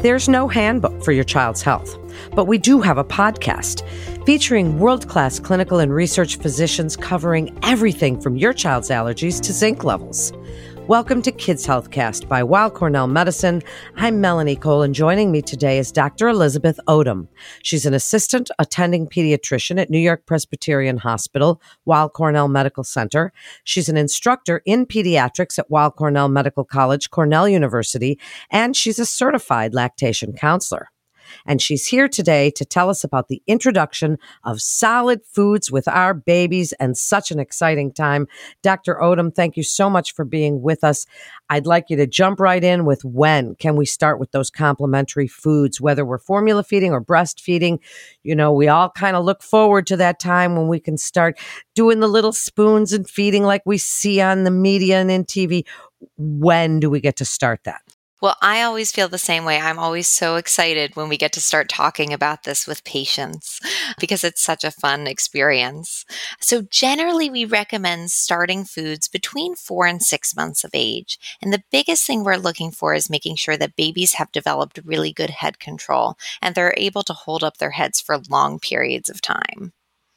There's no handbook for your child's health, but we do have a podcast featuring world class clinical and research physicians covering everything from your child's allergies to zinc levels. Welcome to Kids Healthcast by Weill Cornell Medicine. I'm Melanie Cole, and joining me today is Dr. Elizabeth Odom. She's an assistant attending pediatrician at New York Presbyterian Hospital, Weill Cornell Medical Center. She's an instructor in pediatrics at Weill Cornell Medical College, Cornell University, and she's a certified lactation counselor and she's here today to tell us about the introduction of solid foods with our babies and such an exciting time. Dr. Odom, thank you so much for being with us. I'd like you to jump right in with when can we start with those complementary foods, whether we're formula feeding or breastfeeding. You know, we all kind of look forward to that time when we can start doing the little spoons and feeding like we see on the media and in TV. When do we get to start that? Well, I always feel the same way. I'm always so excited when we get to start talking about this with patients because it's such a fun experience. So, generally, we recommend starting foods between four and six months of age. And the biggest thing we're looking for is making sure that babies have developed really good head control and they're able to hold up their heads for long periods of time.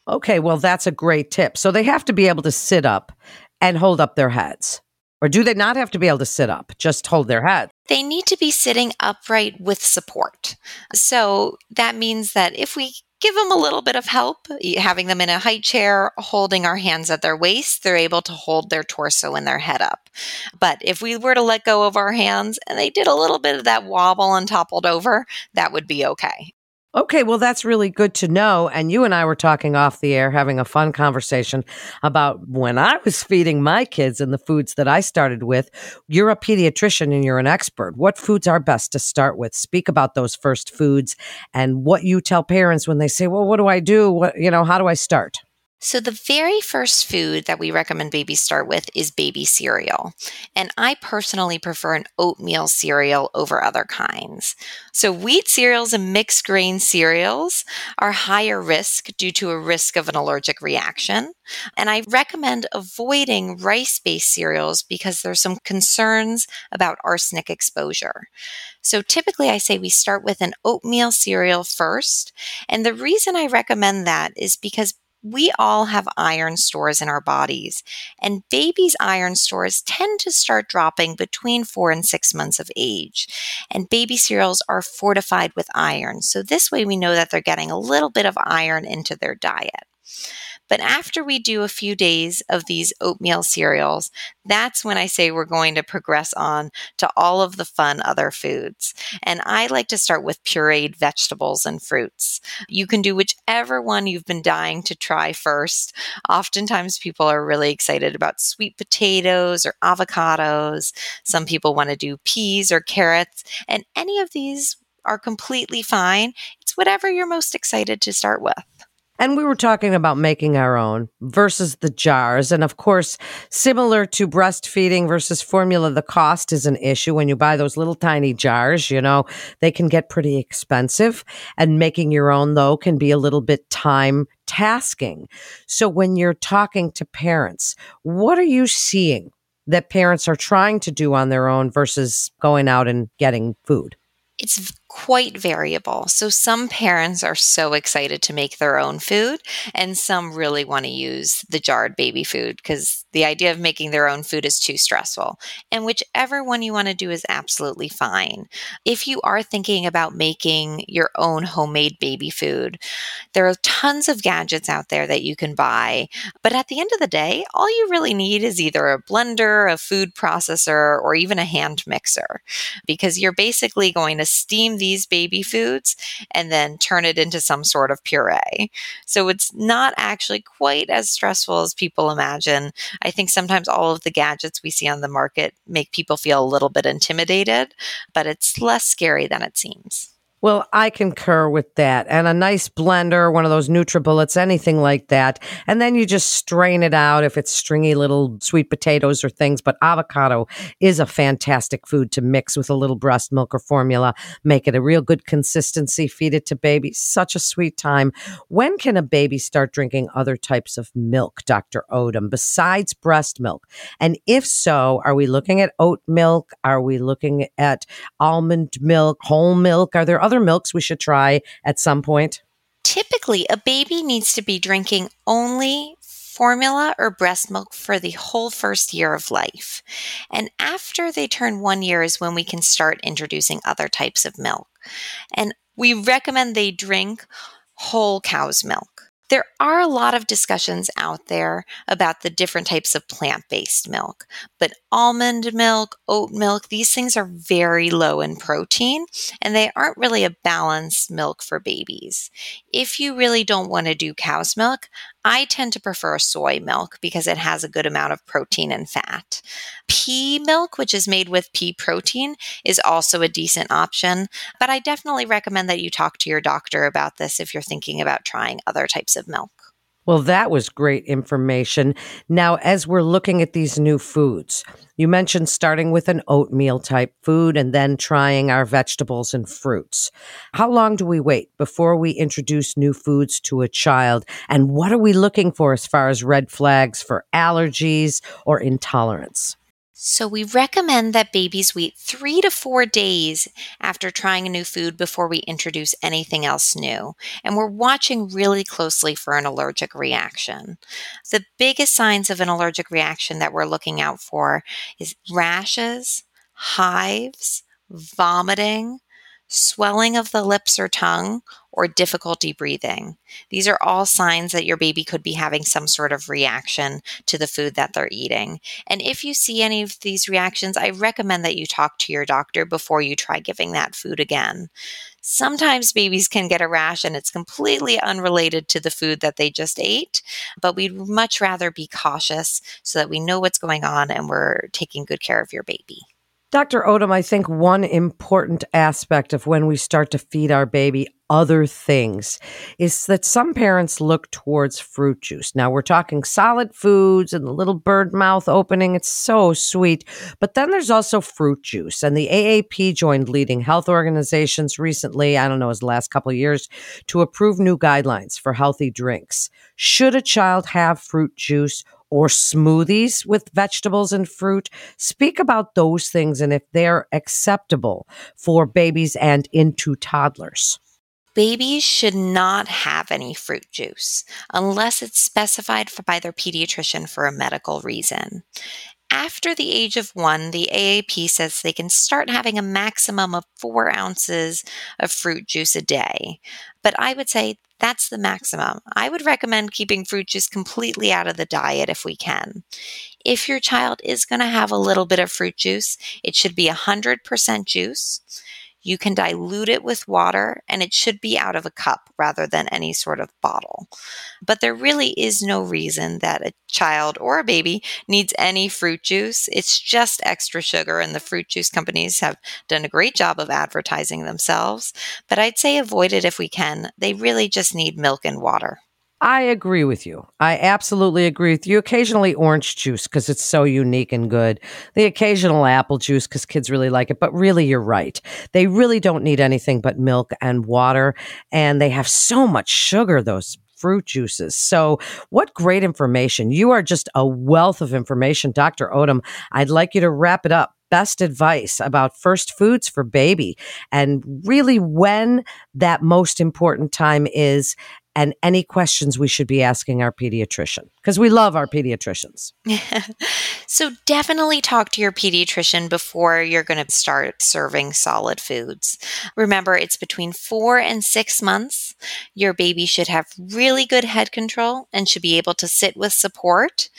Okay, well, that's a great tip. So, they have to be able to sit up and hold up their heads. Or do they not have to be able to sit up, just hold their head? They need to be sitting upright with support. So that means that if we give them a little bit of help, having them in a high chair, holding our hands at their waist, they're able to hold their torso and their head up. But if we were to let go of our hands and they did a little bit of that wobble and toppled over, that would be okay. Okay, well, that's really good to know. And you and I were talking off the air, having a fun conversation about when I was feeding my kids and the foods that I started with. You're a pediatrician and you're an expert. What foods are best to start with? Speak about those first foods and what you tell parents when they say, well, what do I do? What, you know, how do I start? So, the very first food that we recommend babies start with is baby cereal. And I personally prefer an oatmeal cereal over other kinds. So, wheat cereals and mixed grain cereals are higher risk due to a risk of an allergic reaction. And I recommend avoiding rice based cereals because there's some concerns about arsenic exposure. So typically I say we start with an oatmeal cereal first. And the reason I recommend that is because we all have iron stores in our bodies, and babies' iron stores tend to start dropping between four and six months of age. And baby cereals are fortified with iron. So, this way, we know that they're getting a little bit of iron into their diet. But after we do a few days of these oatmeal cereals, that's when I say we're going to progress on to all of the fun other foods. And I like to start with pureed vegetables and fruits. You can do whichever one you've been dying to try first. Oftentimes, people are really excited about sweet potatoes or avocados. Some people want to do peas or carrots, and any of these are completely fine. It's whatever you're most excited to start with. And we were talking about making our own versus the jars. And of course, similar to breastfeeding versus formula, the cost is an issue. When you buy those little tiny jars, you know, they can get pretty expensive. And making your own, though, can be a little bit time tasking. So when you're talking to parents, what are you seeing that parents are trying to do on their own versus going out and getting food? It's quite variable. So some parents are so excited to make their own food, and some really want to use the jarred baby food because the idea of making their own food is too stressful. And whichever one you want to do is absolutely fine. If you are thinking about making your own homemade baby food, there are tons of gadgets out there that you can buy. But at the end of the day, all you really need is either a blender, a food processor, or even a hand mixer because you're basically going to steam these baby foods and then turn it into some sort of puree. So it's not actually quite as stressful as people imagine. I think sometimes all of the gadgets we see on the market make people feel a little bit intimidated, but it's less scary than it seems. Well, I concur with that. And a nice blender, one of those NutriBullets, anything like that. And then you just strain it out if it's stringy little sweet potatoes or things. But avocado is a fantastic food to mix with a little breast milk or formula. Make it a real good consistency. Feed it to baby. Such a sweet time. When can a baby start drinking other types of milk, Dr. Odom, besides breast milk? And if so, are we looking at oat milk? Are we looking at almond milk, whole milk? Are there other milks we should try at some point? Typically, a baby needs to be drinking only formula or breast milk for the whole first year of life. And after they turn one year is when we can start introducing other types of milk. And we recommend they drink whole cow's milk. There are a lot of discussions out there about the different types of plant based milk, but almond milk, oat milk, these things are very low in protein and they aren't really a balanced milk for babies. If you really don't want to do cow's milk, I tend to prefer soy milk because it has a good amount of protein and fat. Pea milk, which is made with pea protein, is also a decent option, but I definitely recommend that you talk to your doctor about this if you're thinking about trying other types of milk. Well, that was great information. Now, as we're looking at these new foods, you mentioned starting with an oatmeal type food and then trying our vegetables and fruits. How long do we wait before we introduce new foods to a child? And what are we looking for as far as red flags for allergies or intolerance? So, we recommend that babies wait three to four days after trying a new food before we introduce anything else new. And we're watching really closely for an allergic reaction. The biggest signs of an allergic reaction that we're looking out for is rashes, hives, vomiting, swelling of the lips or tongue, or difficulty breathing. These are all signs that your baby could be having some sort of reaction to the food that they're eating. And if you see any of these reactions, I recommend that you talk to your doctor before you try giving that food again. Sometimes babies can get a rash and it's completely unrelated to the food that they just ate, but we'd much rather be cautious so that we know what's going on and we're taking good care of your baby. Dr. Odom, I think one important aspect of when we start to feed our baby other things is that some parents look towards fruit juice. Now we're talking solid foods and the little bird mouth opening. It's so sweet. But then there's also fruit juice and the AAP joined leading health organizations recently, I don't know, the last couple years to approve new guidelines for healthy drinks. Should a child have fruit juice or smoothies with vegetables and fruit. Speak about those things and if they're acceptable for babies and into toddlers. Babies should not have any fruit juice unless it's specified by their pediatrician for a medical reason. After the age of one, the AAP says they can start having a maximum of four ounces of fruit juice a day. But I would say that's the maximum. I would recommend keeping fruit juice completely out of the diet if we can. If your child is going to have a little bit of fruit juice, it should be 100% juice. You can dilute it with water and it should be out of a cup rather than any sort of bottle. But there really is no reason that a child or a baby needs any fruit juice. It's just extra sugar, and the fruit juice companies have done a great job of advertising themselves. But I'd say avoid it if we can. They really just need milk and water. I agree with you. I absolutely agree with you. Occasionally orange juice because it's so unique and good. The occasional apple juice because kids really like it. But really, you're right. They really don't need anything but milk and water. And they have so much sugar, those fruit juices. So, what great information. You are just a wealth of information, Dr. Odom. I'd like you to wrap it up best advice about first foods for baby and really when that most important time is and any questions we should be asking our pediatrician because we love our pediatricians. so definitely talk to your pediatrician before you're going to start serving solid foods. Remember, it's between four and six months. Your baby should have really good head control and should be able to sit with support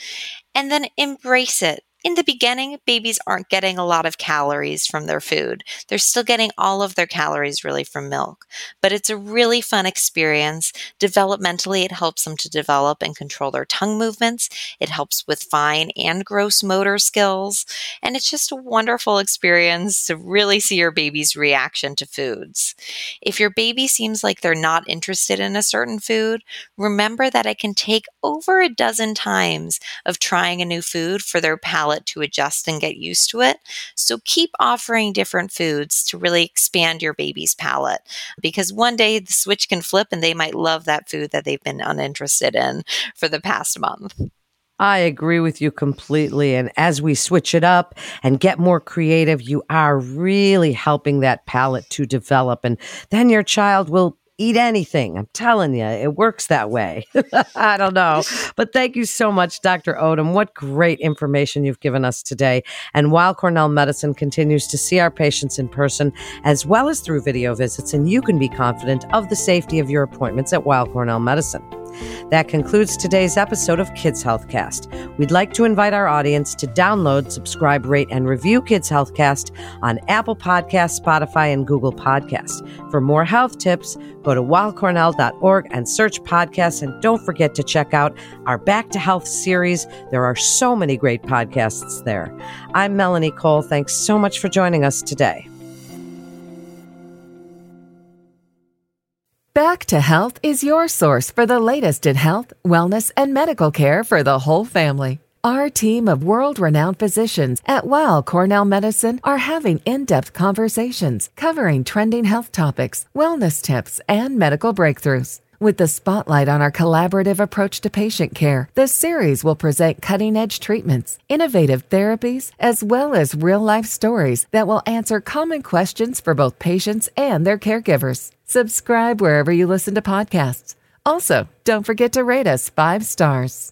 and then embrace it in the beginning, babies aren't getting a lot of calories from their food. They're still getting all of their calories really from milk, but it's a really fun experience. Developmentally, it helps them to develop and control their tongue movements. It helps with fine and gross motor skills. And it's just a wonderful experience to really see your baby's reaction to foods. If your baby seems like they're not interested in a certain food, remember that it can take over a dozen times of trying a new food for their palate to adjust and get used to it. So keep offering different foods to really expand your baby's palate because one day the switch can flip and they might love that food that they've been uninterested in for the past month. I agree with you completely. And as we switch it up and get more creative, you are really helping that palate to develop. And then your child will eat anything. I'm telling you, it works that way. I don't know. But thank you so much, Dr. Odom. What great information you've given us today. And Weill Cornell Medicine continues to see our patients in person as well as through video visits, and you can be confident of the safety of your appointments at Weill Cornell Medicine. That concludes today's episode of Kids Healthcast. We'd like to invite our audience to download, subscribe, rate, and review Kids Healthcast on Apple Podcasts, Spotify, and Google Podcasts. For more health tips, go to weillcornell.org and search podcasts. And don't forget to check out our Back to Health series. There are so many great podcasts there. I'm Melanie Cole. Thanks so much for joining us today. Back to Health is your source for the latest in health, wellness, and medical care for the whole family. Our team of world renowned physicians at Weill Cornell Medicine are having in depth conversations covering trending health topics, wellness tips, and medical breakthroughs. With the spotlight on our collaborative approach to patient care, the series will present cutting edge treatments, innovative therapies, as well as real life stories that will answer common questions for both patients and their caregivers. Subscribe wherever you listen to podcasts. Also, don't forget to rate us five stars.